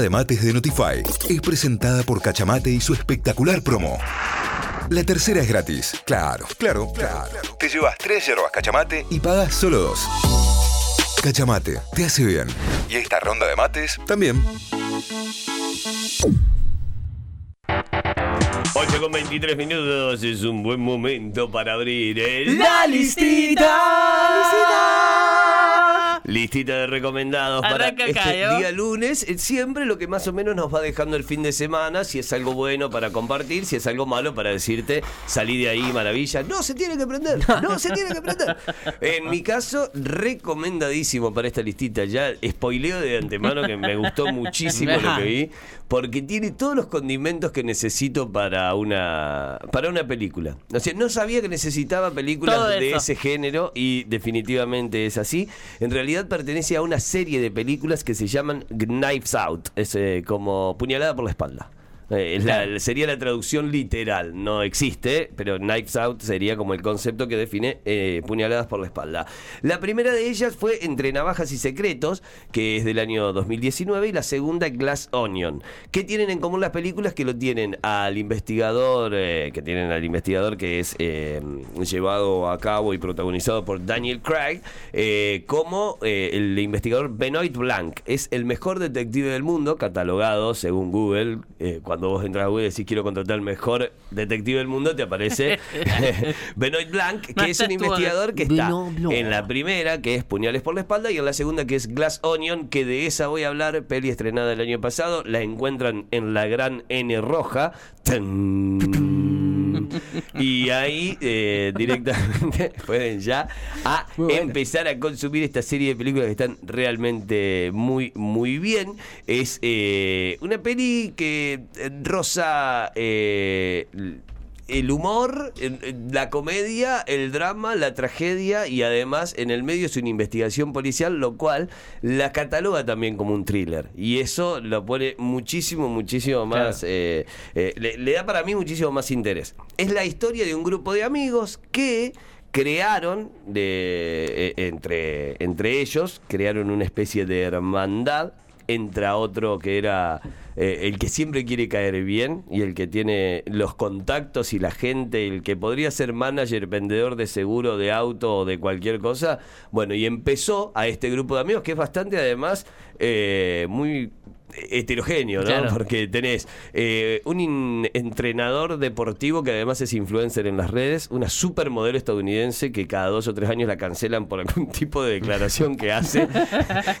de mates de Notify es presentada por Cachamate y su espectacular promo. La tercera es gratis. Claro, claro, claro. Te llevas tres yerbas Cachamate y pagas solo dos. Cachamate, te hace bien. Y esta ronda de mates también. 8 con 23 minutos es un buen momento para abrir el... La listita. Listita de recomendados Arranca, para este Cayo. día lunes. Eh, Siempre lo que más o menos nos va dejando el fin de semana, si es algo bueno para compartir, si es algo malo para decirte, salí de ahí, maravilla. No, se tiene que prender, no, se tiene que prender. En mi caso, recomendadísimo para esta listita. Ya spoileo de antemano que me gustó muchísimo lo que vi, porque tiene todos los condimentos que necesito para una, para una película. O sea, no sabía que necesitaba películas de ese género y definitivamente es así. En realidad pertenece a una serie de películas que se llaman Knives Out, es eh, como puñalada por la espalda. Eh, la- sería la traducción literal, no existe, pero Knives Out sería como el concepto que define eh, puñaladas por la espalda. La primera de ellas fue Entre Navajas y Secretos, que es del año 2019, y la segunda Glass Onion. ¿Qué tienen en común las películas? Que lo tienen al investigador, eh, que tienen al investigador que es eh, llevado a cabo y protagonizado por Daniel Craig, eh, como el investigador Benoit Blanc. Es el mejor detective del mundo, catalogado según Google. Eh, cuando vos entras a Google y decís quiero contratar al mejor detective del mundo, te aparece Benoit Blanc, que No es un investigador que está Blanc. en la primera, que es Puñales por la espalda, y en la segunda, que es Glass Onion, que de esa voy a hablar, peli estrenada el año pasado, la encuentran en la gran N roja. Tan. Y ahí eh, directamente pueden ya a empezar a consumir esta serie de películas que están realmente muy, muy bien. Es eh, una peli que eh, roza eh, el humor, la comedia, el drama, la tragedia y además en el medio es una investigación policial, lo cual la cataloga también como un thriller. Y eso lo pone muchísimo, muchísimo más, eh, eh, le, le da para mí muchísimo más interés. Es la historia de un grupo de amigos que crearon de, eh, entre, entre ellos, crearon una especie de hermandad entra otro que era eh, el que siempre quiere caer bien y el que tiene los contactos y la gente, el que podría ser manager, vendedor de seguro, de auto o de cualquier cosa. Bueno, y empezó a este grupo de amigos que es bastante además eh, muy heterogéneo, ¿no? Claro. Porque tenés eh, un entrenador deportivo que además es influencer en las redes, una supermodelo estadounidense que cada dos o tres años la cancelan por algún tipo de declaración que hace,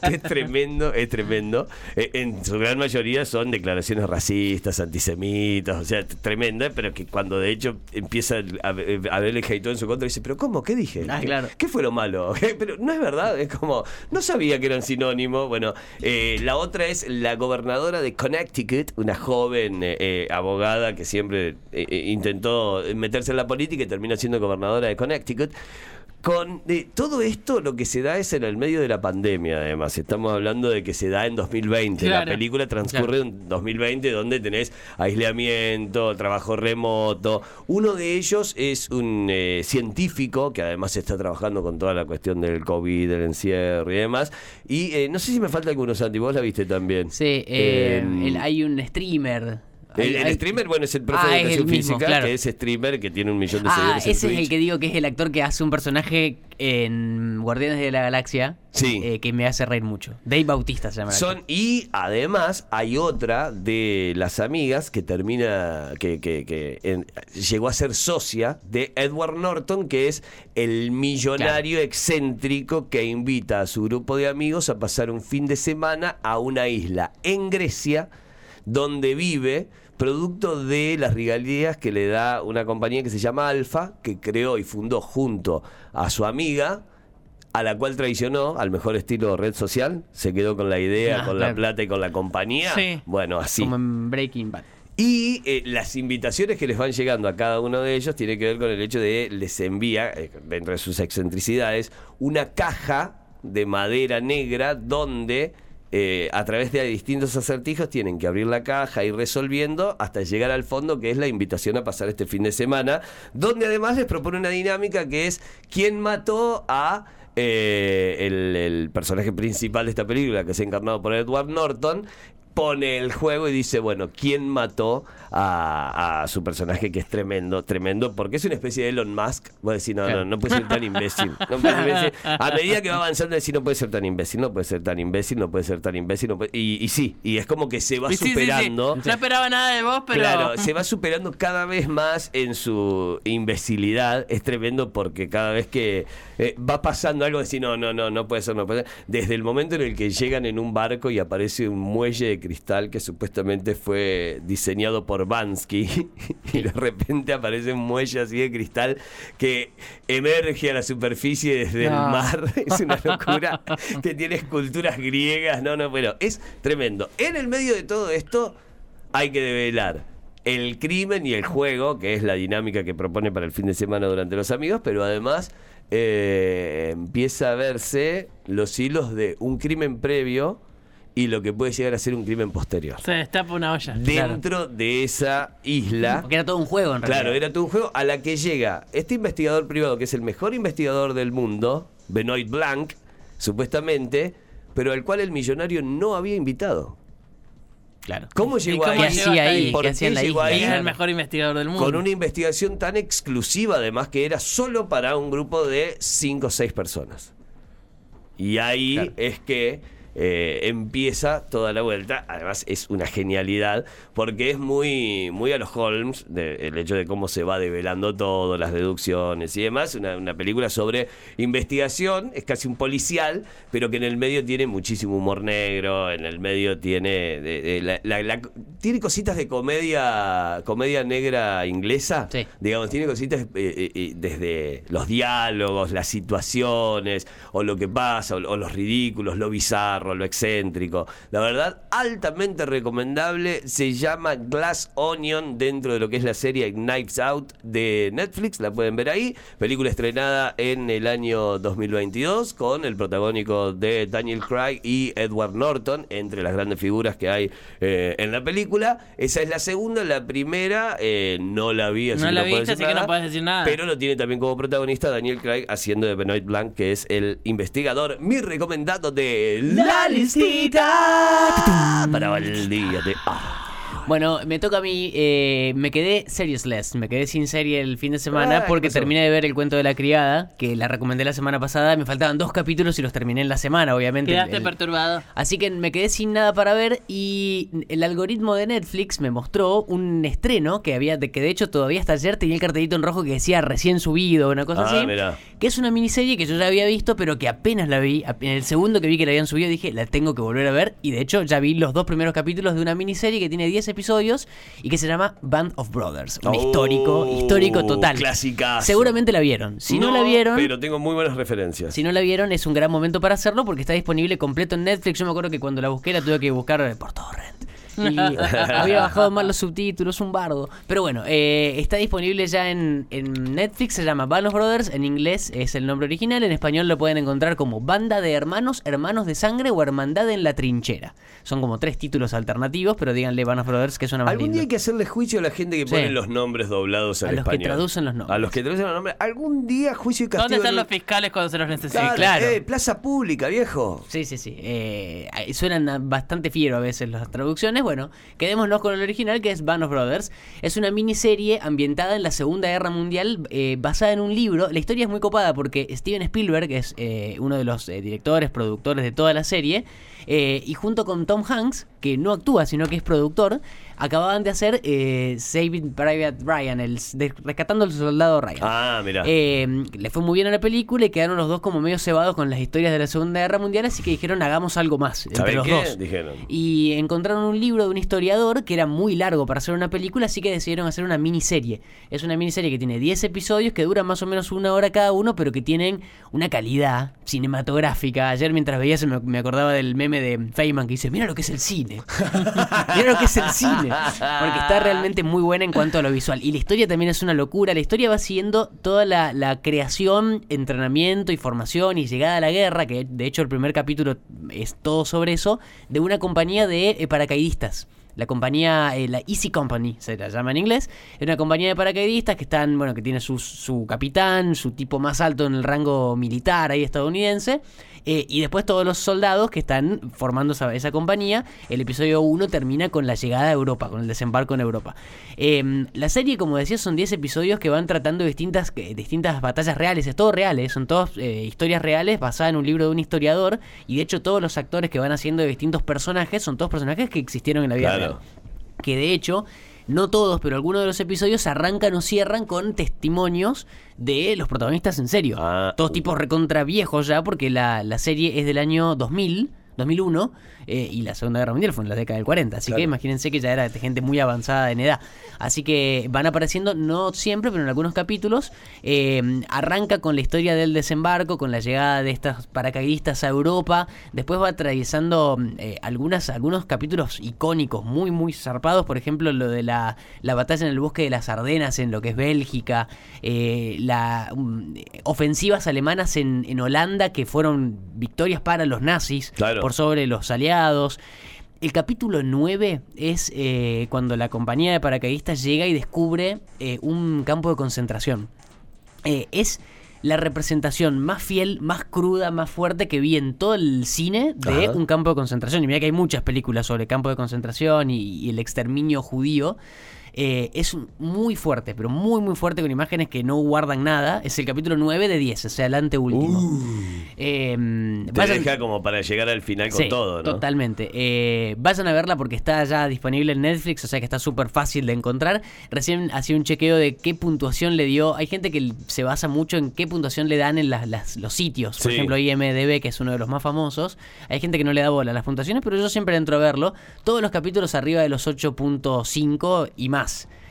que es tremendo, es tremendo. Eh, en su gran mayoría son declaraciones racistas, antisemitas, o sea, tremenda, pero que cuando de hecho empieza a, a verle hateo en su contra, dice, pero ¿cómo? ¿Qué dije? Ah, ¿Qué, claro. qué fue lo malo? Pero no es verdad, es como, no sabía que eran sinónimos. Bueno, eh, la otra es la gobernadora de Connecticut, una joven eh, eh, abogada que siempre eh, eh, intentó meterse en la política y termina siendo gobernadora de Connecticut. Con de, todo esto lo que se da es en el medio de la pandemia, además. Estamos hablando de que se da en 2020. La Claro. película transcurre en 2020, donde tenés aislamiento, trabajo remoto. Uno de ellos es un eh, científico que además está trabajando con toda la cuestión del COVID, del encierro y demás. Y eh, no sé si me falta alguno, Santi, vos la viste también. Sí, eh, Em, el- hay un streamer. El, streamer, bueno, es el profe Ah, de el educación mismo, física, claro. que es streamer, que tiene un millón de Ah, seguidores en ese es el que digo que es el actor que hace un personaje en Guardianes de la Galaxia. Sí. eh, que me hace reír mucho. Dave Bautista se llama. Son, y además hay otra de las amigas que termina, que, que- que en- llegó a ser socia de Edward Norton, que es el millonario excéntrico que invita a su grupo de amigos a pasar un fin de semana a una isla en Grecia, donde vive producto de las regalías que le da una compañía que se llama Alfa, que creó y fundó junto a su amiga, a la cual traicionó al mejor estilo red social, se quedó con la idea, Ah, con la plata y con la compañía. Sí. Bueno, así. Como en Breaking Bad. Y eh, las invitaciones que les van llegando a cada uno de ellos tiene que ver con el hecho de les envía, eh, dentro de sus excentricidades, una caja de madera negra donde eh, a través de distintos acertijos tienen que abrir la caja, ir resolviendo hasta llegar al fondo, que es la invitación a pasar este fin de semana, donde además les propone una dinámica que es quién mató a eh, el, el personaje principal de esta película, que es encarnado por Edward Norton, pone el juego y dice, bueno, ¿quién mató a, a su personaje que es tremendo? Tremendo, porque es una especie de Elon Musk. Voy a decir, no, no, no puede ser tan imbécil. No puede ser imbécil. A medida que va avanzando, decir, no puede ser tan imbécil, no puede ser tan imbécil, no puede ser tan imbécil. no puede- Y, y sí, y es como que se va sí, sí. superando. No esperaba nada de vos, pero. Claro, se va superando cada vez más en su imbecilidad. Es tremendo porque cada vez que eh, va pasando algo, decir, no, no, no, no puede ser, no puede ser. Desde el momento en el que llegan en un barco y aparece un muelle de cristal que supuestamente fue diseñado por Bansky, y de repente aparece un muelle así de cristal que emerge a la superficie desde el mar. Es una locura que tiene esculturas griegas. No, no, bueno, es tremendo. En el medio de todo esto hay que develar el crimen y el juego, que es la dinámica que propone para el fin de semana durante los amigos, pero además eh, empieza a verse los hilos de un crimen previo y lo que puede llegar a ser un crimen posterior. Se destapa una olla. Dentro de esa isla. Porque era todo un juego en realidad. Claro, era todo un juego a la que llega este investigador privado, que es el mejor investigador del mundo, Benoit Blanc, supuestamente, pero al cual el millonario no había invitado. Claro. ¿Cómo ¿Y llegó cómo ahí? ¿Qué llegó ahí? ¿Por ¿Qué llegó ahí? El mejor investigador del mundo. Con una investigación tan exclusiva, además, que era solo para un grupo de 5 o 6 personas. Y ahí Claro. es que eh, empieza toda la vuelta. Además, es una genialidad, porque es muy, muy a los Holmes, de- el hecho de cómo se va develando todo, las deducciones y demás. Una, una película sobre investigación, es casi un policial, pero que en el medio tiene muchísimo humor negro, en el medio tiene, de- de- la- la- la- tiene cositas de comedia, comedia negra inglesa. Sí. Digamos, tiene cositas eh, eh, eh, desde los diálogos, las situaciones, o lo que pasa, o, o los ridículos, lo bizarro, lo excéntrico. La verdad, altamente recomendable. Se llama Glass Onion dentro de lo que es la serie Knives Out de Netflix. La pueden ver ahí. Película estrenada en el año 2022 con el protagónico de Daniel Craig y Edward Norton, entre las grandes figuras que hay eh, en la película. Esa es la segunda. La primera eh, no la vi, así No la viste, que puedes decir nada. Pero lo tiene también como protagonista Daniel Craig haciendo de Benoit Blanc, que es el investigador. Mi recomendado de La Listita para el día de. Ah. Bueno, me toca a mí, eh, me quedé seriousness, me quedé sin serie el fin de semana Ah, ¿qué porque terminé de ver el cuento de la criada, que la recomendé la semana pasada, me faltaban dos capítulos y los terminé en la semana, obviamente. Quedaste El- perturbado. Así que me quedé sin nada para ver y el algoritmo de Netflix me mostró un estreno que había, de que de hecho todavía hasta ayer tenía el cartelito en rojo que decía recién subido, una cosa Ah, así. mirá. Que es una miniserie que yo ya había visto, pero que apenas la vi, en el segundo que vi que la habían subido dije, la tengo que volver a ver. Y de hecho ya vi los dos primeros capítulos de una miniserie que tiene 10 episodios y que se llama Band of Brothers. Un Oh, histórico, histórico total. clasicazo. Seguramente la vieron. Si no, la vieron... Pero tengo muy buenas referencias. Si no la vieron, es un gran momento para hacerlo porque está disponible completo en Netflix. Yo me acuerdo que cuando la busqué la tuve que buscar por torrent. Y había bajado mal los subtítulos, un bardo. Pero bueno, eh, está disponible ya en, en Netflix, se llama Band of Brothers, en inglés es el nombre original, en español lo pueden encontrar como Banda de Hermanos, Hermanos de Sangre o Hermandad en la Trinchera. Son como tres títulos alternativos, pero díganle Band of Brothers que suena más Algún lindo. día hay que hacerle juicio a la gente que Sí. pone los nombres doblados al A los que traducen los nombres. A los que traducen los nombres. Algún día juicio y castigo. ¿Dónde están los fiscales cuando se los necesitan? Claro, claro. eh, plaza pública, viejo. Sí, sí, sí. Eh, suenan bastante fiero a veces las traducciones. Bueno, quedémonos con el original que es Band of Brothers. Es una miniserie ambientada en la Segunda Guerra Mundial eh, basada en un libro. La historia es muy copada porque Steven Spielberg, que es eh, uno de los eh, directores, productores de toda la serie, eh, y junto con Tom Hanks, que no actúa sino que es productor, acababan de hacer eh, Saving Private Ryan, el, de- rescatando al soldado Ryan. Ah, mira. Eh, le fue muy bien a la película y quedaron los dos como medio cebados con las historias de la Segunda Guerra Mundial, así que dijeron hagamos algo más entre ¿Saben los qué? dos. Dijeron. Y encontraron un libro de un historiador que era muy largo para hacer una película, así que decidieron hacer una miniserie. Es una miniserie que tiene 10 episodios que duran más o menos una hora cada uno, pero que tienen una calidad cinematográfica. Ayer mientras veía eso me, me acordaba del meme de Feynman que dice, mira lo que es el cine. mira lo que es el cine. Porque está realmente muy buena en cuanto a lo visual. Y la historia también es una locura. La historia va siguiendo toda la, la creación, entrenamiento y formación y llegada a la guerra, que de hecho el primer capítulo es todo sobre eso, de una compañía de eh, paracaidistas. La compañía, eh, la Easy Company, se la llama en inglés, es una compañía de paracaidistas que están, bueno, que tiene su, su capitán, su tipo más alto en el rango militar ahí estadounidense, eh, y después todos los soldados que están formando esa, esa compañía. El episodio 1 termina con la llegada a Europa, con el desembarco en Europa. Eh, la serie, como decía, son 10 episodios que van tratando distintas, que- distintas batallas reales, es todo real, eh, son todas eh, historias reales basadas en un libro de un historiador, y de hecho todos los actores que van haciendo de distintos personajes son todos personajes que existieron en la vida Claro. Que de hecho, no todos, pero algunos de los episodios arrancan o cierran con testimonios de los protagonistas en serio. Ah. Todos tipos recontra viejos ya, porque la, la serie es del año 2000. 2001 eh, y la Segunda Guerra Mundial fue en la década del 40, así Claro. que imagínense que ya era gente muy avanzada en edad. Así que van apareciendo, no siempre, pero en algunos capítulos. eh, arranca con la historia del desembarco, con la llegada de estos paracaidistas a Europa. Después va atravesando eh, algunas, algunos capítulos icónicos, muy, muy zarpados. Por ejemplo, lo de la, la batalla en el bosque de las Ardenas, en lo que es Bélgica. eh, la um, ofensivas alemanas en, en Holanda, que fueron victorias para los nazis Claro. por sobre los aliados. El capítulo 9 es eh, cuando la compañía de paracaidistas llega y descubre eh, un campo de concentración. Eh, es la representación más fiel, más cruda, más fuerte que vi en todo el cine de Ajá. un campo de concentración. Y mira que hay muchas películas sobre campo de concentración y, y el exterminio judío. Eh, es muy fuerte, pero muy muy fuerte con imágenes que no guardan nada. Es el capítulo 9 de 10, o sea, el anteúltimo. Eh, Te vayan- deja como para llegar al final con Sí, todo, ¿no? Totalmente. Eh, vayan a verla porque está ya disponible en Netflix, o sea que está súper fácil de encontrar. Recién hacía un chequeo de qué puntuación le dio. Hay gente que se basa mucho en qué puntuación le dan en las- las- los sitios. Por Sí. ejemplo, IMDB, que es uno de los más famosos. Hay gente que no le da bola a las puntuaciones, pero yo siempre entro a verlo. Todos los capítulos arriba de los 8.5 y más.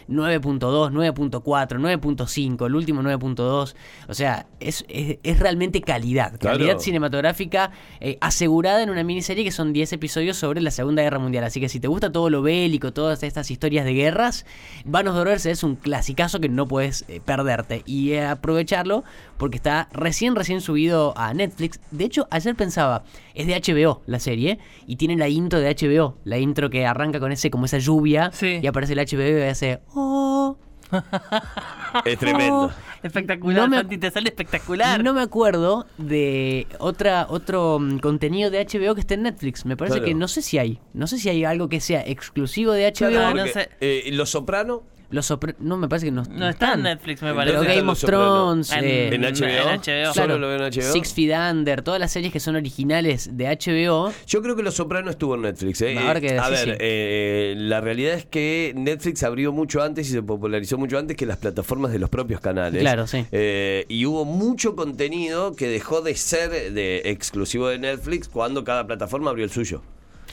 9.2, 9.4, 9.5, el último 9.2. O sea, es, es, es realmente calidad. Claro. Calidad cinematográfica eh, asegurada en una miniserie que son 10 episodios sobre la Segunda Guerra Mundial. Así que si te gusta todo lo bélico, todas estas historias de guerras, Vanos Brothers es un clasicazo que no puedes eh, perderte. Y eh, aprovecharlo porque está recién, recién subido a Netflix. De hecho, ayer pensaba, es de HBO la serie y tiene la intro de HBO. La intro que arranca con ese como esa lluvia Sí. y aparece el HBO y hace... Oh, Es tremendo. Espectacular, No me- Santi, te sale espectacular. No me acuerdo de otra otro mm, contenido de HBO que esté en Netflix. Me parece Claro. que no sé si hay. No sé si hay algo que sea exclusivo de HBO. Claro, no porque, sé. eh, Los Soprano Los no, me parece que no, No está en Netflix, me En parece. Pero ¿Dónde Game of? Thrones, En- eh, en HBO. en HBO. Solo lo veo en HBO. Six Feet Under, todas las series que son originales de HBO. Yo creo que Los Soprano estuvo en Netflix. ¿eh? Que a ver, sí. eh, la realidad es que Netflix abrió mucho antes y se popularizó mucho antes que las plataformas de los propios canales. Claro, sí. Eh, y hubo mucho contenido que dejó de ser de exclusivo de Netflix cuando cada plataforma abrió el suyo.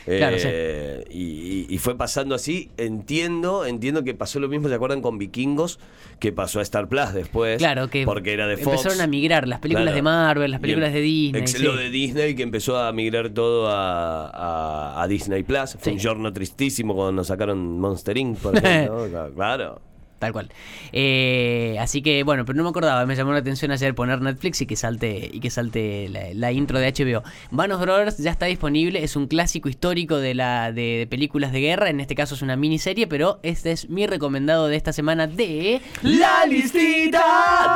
Claro, Eh, y, y- y fue pasando así. Entiendo, entiendo que pasó lo mismo, ¿se acuerdan con Vikingos? Que pasó a Star Plus después. Claro, que porque era de Fox. empezaron a migrar las películas Claro. de Marvel, las películas em- de Disney. ex- sí. Lo de Disney que empezó a migrar todo a, a- a Disney Plus. Fue Sí. un giorno tristísimo cuando nos sacaron Monster Inc. Por ejemplo. ¿no? claro. Tal cual. Eh, así que bueno, pero no me acordaba, me llamó la atención ayer poner Netflix y que salte y que salte la, la intro de HBO. Vanos Brothers ya está disponible, es un clásico histórico de la de, de películas de guerra, en este caso es una miniserie, pero este es mi recomendado de esta semana de La listita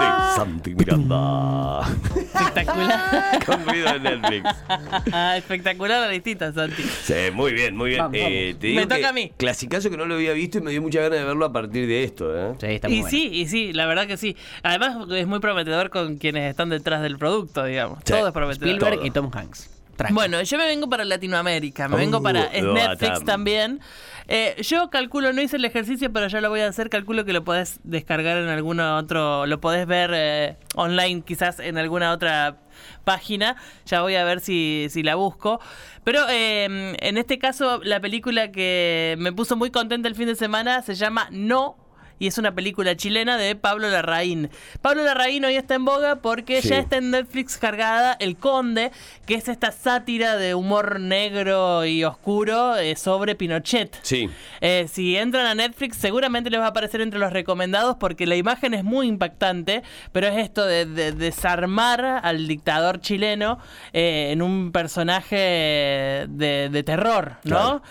de Santi Miranda. Espectacular. Con ruido de Netflix. Espectacular la listita, Santi. Sí, muy bien, muy bien. Vamos, Eh, vamos. te digo Me toca que a mí. Clasicazo que no lo había visto y me dio mucha ganas de verlo a partir de esto. ¿Eh? Sí, está muy Y bueno. sí, y sí, la verdad que sí. Además es muy prometedor con quienes están detrás del producto, digamos. Sí. Todo es prometedor. Spielberg todo. y Tom Hanks. Bueno, yo me vengo para Latinoamérica, me Uh, vengo para es no, Netflix tam- también. Eh, yo calculo, no hice el ejercicio, pero ya lo voy a hacer. Calculo que lo podés descargar en alguna otro, lo podés ver eh, online, quizás en alguna otra página. Ya voy a ver si, si la busco. Pero eh, en este caso, la película que me puso muy contenta el fin de semana se llama No. Y es una película chilena de Pablo Larraín. Pablo Larraín hoy está en boga porque Sí. ya está en Netflix cargada El Conde, que es esta sátira de humor negro y oscuro eh, sobre Pinochet. Sí. Eh, si entran a Netflix, seguramente les va a aparecer entre los recomendados porque la imagen es muy impactante, pero es esto de, de desarmar al dictador chileno eh, en un personaje de, de terror, ¿no? Claro.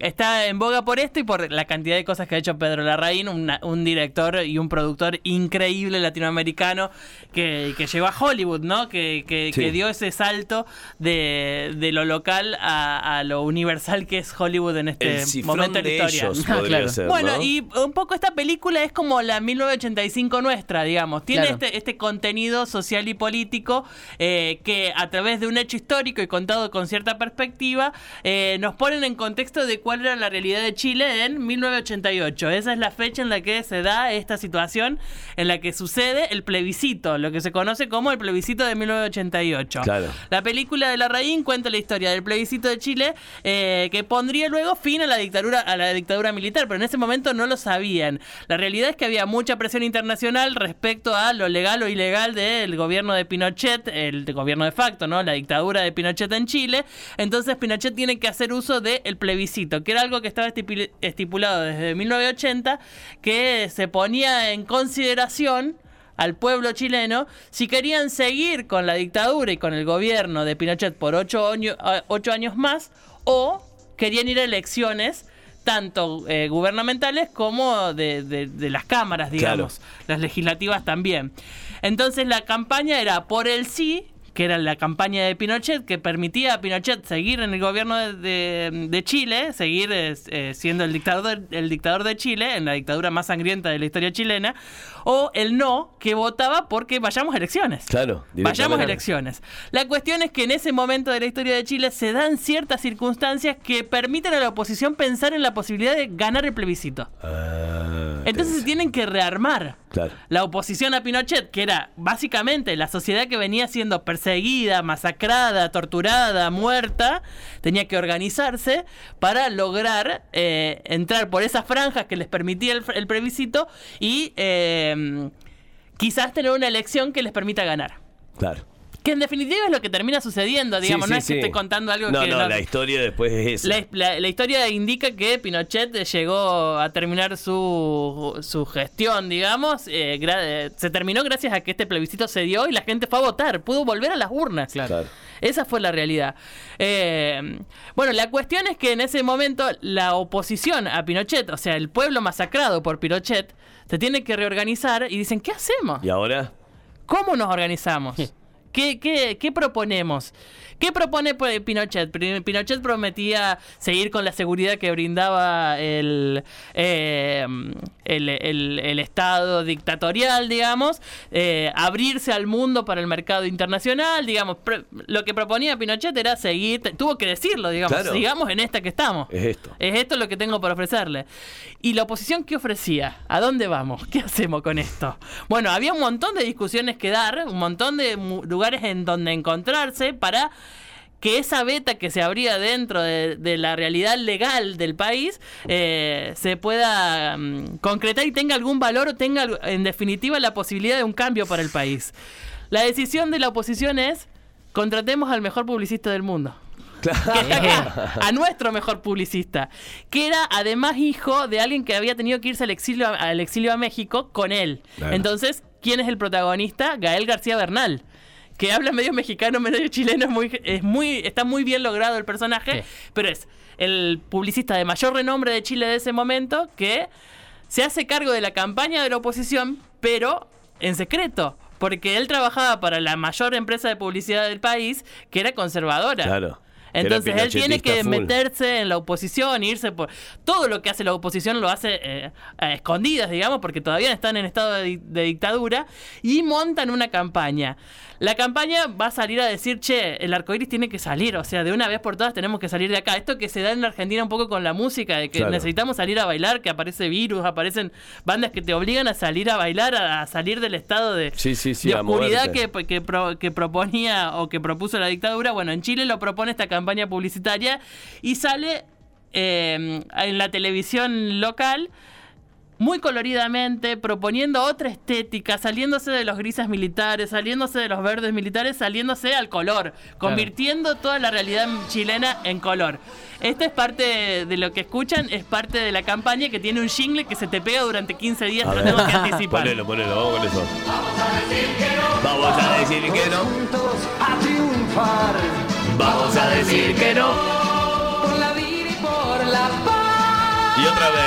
Está en boga por esto y por la cantidad de cosas que ha hecho Pedro Larraín, una- un director y un productor increíble latinoamericano que, que llegó a Hollywood, ¿no? Que, que- Sí. que dio ese salto de, de lo local a, a lo universal que es Hollywood en este El momento de de la historia. ellos Ah, podría claro. ser, Bueno, ¿no? y un poco esta película es como la 1985 nuestra, digamos. Tiene Claro. este, este contenido social y político eh, que a través de un hecho histórico y contado con cierta perspectiva eh, nos ponen en contexto de cuál era la realidad de Chile en 1988. Esa es la fecha en la que se da esta situación, en la que sucede el plebiscito, lo que se conoce como el plebiscito de 1988. Claro. La película de Larraín cuenta la historia del plebiscito de Chile eh, que pondría luego fin a la dictadura a la dictadura militar, pero en ese momento no lo sabían. La realidad es que había mucha presión internacional respecto a lo legal o ilegal del gobierno de Pinochet, el de gobierno de facto, ¿no? La dictadura de Pinochet en Chile. Entonces Pinochet tiene que hacer uso del plebiscito, que era algo que estaba estipul- estipulado desde 1980, que se ponía en consideración al pueblo chileno si querían seguir con la dictadura y con el gobierno de Pinochet por ocho, ocho años más o querían ir a elecciones tanto eh, gubernamentales como de, de- de las cámaras, digamos, las legislativas también. Entonces la campaña era por el sí, que era la campaña de Pinochet, que permitía a Pinochet seguir en el gobierno de, de- de Chile, seguir eh, siendo el dictador, el dictador de Chile, en la dictadura más sangrienta de la historia chilena, o el no, que votaba porque vayamos a elecciones. Claro, Vayamos a elecciones. La cuestión es que en ese momento de la historia de Chile se dan ciertas circunstancias que permiten a la oposición pensar en la posibilidad de ganar el plebiscito. Ah, Entonces se tienen que rearmar. Claro. La oposición a Pinochet, que era básicamente la sociedad que venía siendo perseguida, masacrada, torturada, muerta, tenía que organizarse para lograr eh, entrar por esas franjas que les permitía el, el plebiscito y eh, quizás tener una elección que les permita ganar. Claro. Que en definitiva es lo que termina sucediendo, digamos, Sí, no sí, es que sí. estoy contando algo no, que No, la historia después es esa. la, la- la historia indica que Pinochet llegó a terminar su, su gestión, digamos. eh, gra- eh, se terminó gracias a que este plebiscito se dio y la gente fue a votar. Pudo volver a las urnas. Claro. Esa fue la realidad. Eh, bueno, la cuestión es que en ese momento la oposición a Pinochet, o sea, el pueblo masacrado por Pinochet, se tiene que reorganizar y dicen, ¿qué hacemos? ¿Y ahora? ¿Cómo nos organizamos? ¿Qué, qué, qué proponemos? ¿Qué propone pues, Pinochet? Pinochet prometía seguir con la seguridad que brindaba el, eh, el, el- el Estado dictatorial, digamos, eh, abrirse al mundo para el mercado internacional, digamos. Lo que proponía Pinochet era seguir, tuvo que decirlo, digamos, Claro. sigamos en esta que estamos. Es esto. Es esto lo que tengo para ofrecerle. ¿Y la oposición qué ofrecía? ¿A dónde vamos? ¿Qué hacemos con esto? Bueno, había un montón de discusiones que dar, un montón de lugares en donde encontrarse para que esa beta que se abría dentro de, de la realidad legal del país eh, se pueda mm, concretar y tenga algún valor o tenga en definitiva la posibilidad de un cambio para el país. La decisión de la oposición es contratemos al mejor publicista del mundo que está acá, a nuestro mejor publicista, que era además hijo de alguien que había tenido que irse al exilio, al exilio a México con él. Claro. Entonces, ¿quién es el protagonista? Gael García Bernal. Que habla medio mexicano, medio chileno, es muy, es muy, está muy bien logrado el personaje, Sí. pero es el publicista de mayor renombre de Chile de ese momento que se hace cargo de la campaña de la oposición, pero en secreto, porque él trabajaba para la mayor empresa de publicidad del país, que era conservadora. Claro. Entonces él tiene que full. meterse en la oposición, irse por... Todo lo que hace la oposición lo hace eh, a escondidas, digamos, porque todavía están en estado de, di- de dictadura, y montan una campaña. La campaña va a salir a decir, che, el arcoíris tiene que salir, o sea, de una vez por todas tenemos que salir de acá. Esto que se da en la Argentina un poco con la música, de que Claro. necesitamos salir a bailar, que aparece virus, aparecen bandas que te obligan a salir a bailar, a, a salir del estado de, Sí, sí, sí, de oscuridad que, que, pro- que proponía o que propuso la dictadura. Bueno, en Chile lo propone esta campaña publicitaria y sale eh, en la televisión local muy coloridamente, proponiendo otra estética, saliéndose de los grises militares, saliéndose de los verdes militares, saliéndose al color, convirtiendo toda la realidad chilena en color. Esta es parte de lo que escuchan, es parte de la campaña que tiene un jingle que se te pega durante 15 días, A te lo ver. tengo que anticipar. Ponelo, ponelo, vamos con eso. Vamos a decir que no. juntos a triunfar Vamos a decir que no. por la vida y por la paz. Y otra vez.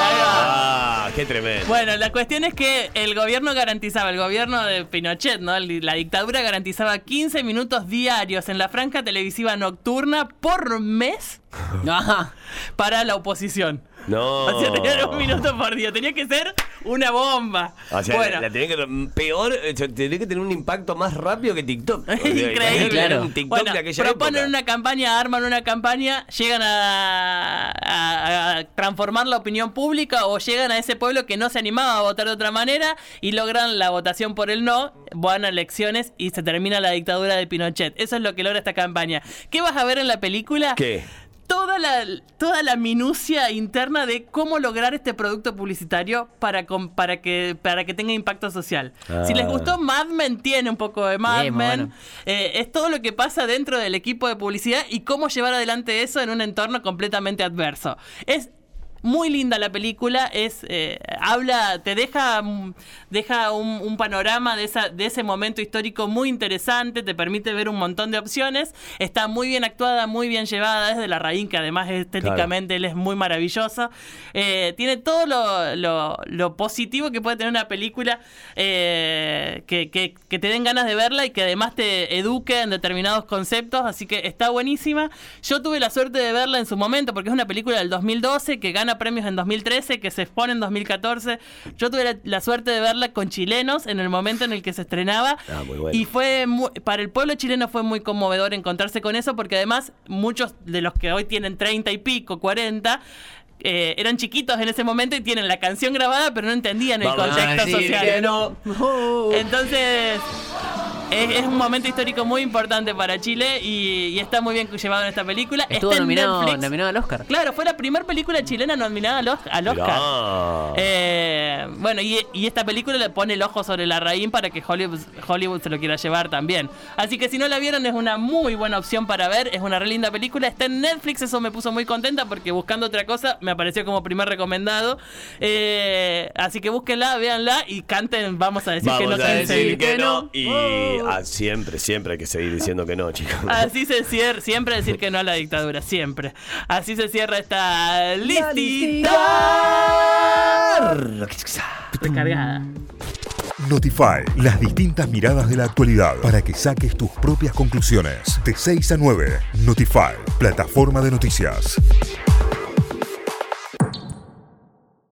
Ahí va. Ah, qué tremendo. Bueno, la cuestión es que el gobierno garantizaba, el gobierno de Pinochet, ¿no? La dictadura garantizaba 15 minutos diarios en la franja televisiva nocturna por mes Ajá. para la oposición. No. O sea, tenía un minuto por día. Tenía que ser una bomba. O sea, bueno, la, la tenía que peor, tenía que tener un impacto más rápido que TikTok. O sea, Increíble. Claro. Un TikTok bueno, de proponen época. una campaña, arman una campaña, llegan a, a- a transformar la opinión pública o llegan a ese pueblo que no se animaba a votar de otra manera y logran la votación por el no, van a elecciones y se termina la dictadura de Pinochet. Eso es lo que logra esta campaña. ¿Qué vas a ver en la película? ¿Qué? Toda la, toda la minucia interna de cómo lograr este producto publicitario para, com- para, que, para que tenga impacto social. Si les Ah. gustó Mad Men, tiene un poco de Mad Bien, Men. bueno. Eh, es todo lo que pasa dentro del equipo de publicidad y cómo llevar adelante eso en un entorno completamente adverso. Es muy linda la película, es eh, habla, te deja, mm, deja un, un panorama de, esa, de ese momento histórico muy interesante, te permite ver un montón de opciones, está muy bien actuada, muy bien llevada, es de la Raín, que además estéticamente él es muy maravilloso, Eh, tiene todo lo, lo- lo positivo que puede tener una película eh, que, que- que te den ganas de verla y que además te eduque en determinados conceptos, así que está buenísima. Yo tuve la suerte de verla en su momento porque es una película del 2012 que gana premios en 2013, que se expone en 2014. Yo tuve la, la suerte de verla con chilenos en el momento en el que se estrenaba Ah, muy bueno. y fue mu- para el pueblo chileno fue muy conmovedor encontrarse con eso porque además muchos de los que hoy tienen 30 y pico, 40 eh, eran chiquitos en ese momento y tienen la canción grabada pero no entendían el Vamos a contexto decir social. que no. Entonces, es, es un momento histórico muy importante para Chile y, y está muy bien llevado en esta película. Estuvo Está en nominado, Netflix. nominado al Oscar. Claro, fue la primera película chilena nominada al, al Oscar. Eh, bueno, y, y esta película le pone el ojo sobre la raíz para que Hollywood, Hollywood se lo quiera llevar también. Así que si no la vieron es una muy buena opción para ver, es una re linda película, está en Netflix, eso me puso muy contenta porque buscando otra cosa me apareció como primer recomendado. Eh, así que búsquenla, véanla y canten, vamos a decir que Vamos no a se decir que no. no. Y ah, siempre, siempre hay que seguir diciendo que no, chicos. Así se cierra, siempre decir que no a la dictadura, siempre. Así se cierra esta listita. Descargada. Notify, las distintas miradas de la actualidad para que saques tus propias conclusiones. De 6 a 9, Notify, plataforma de noticias.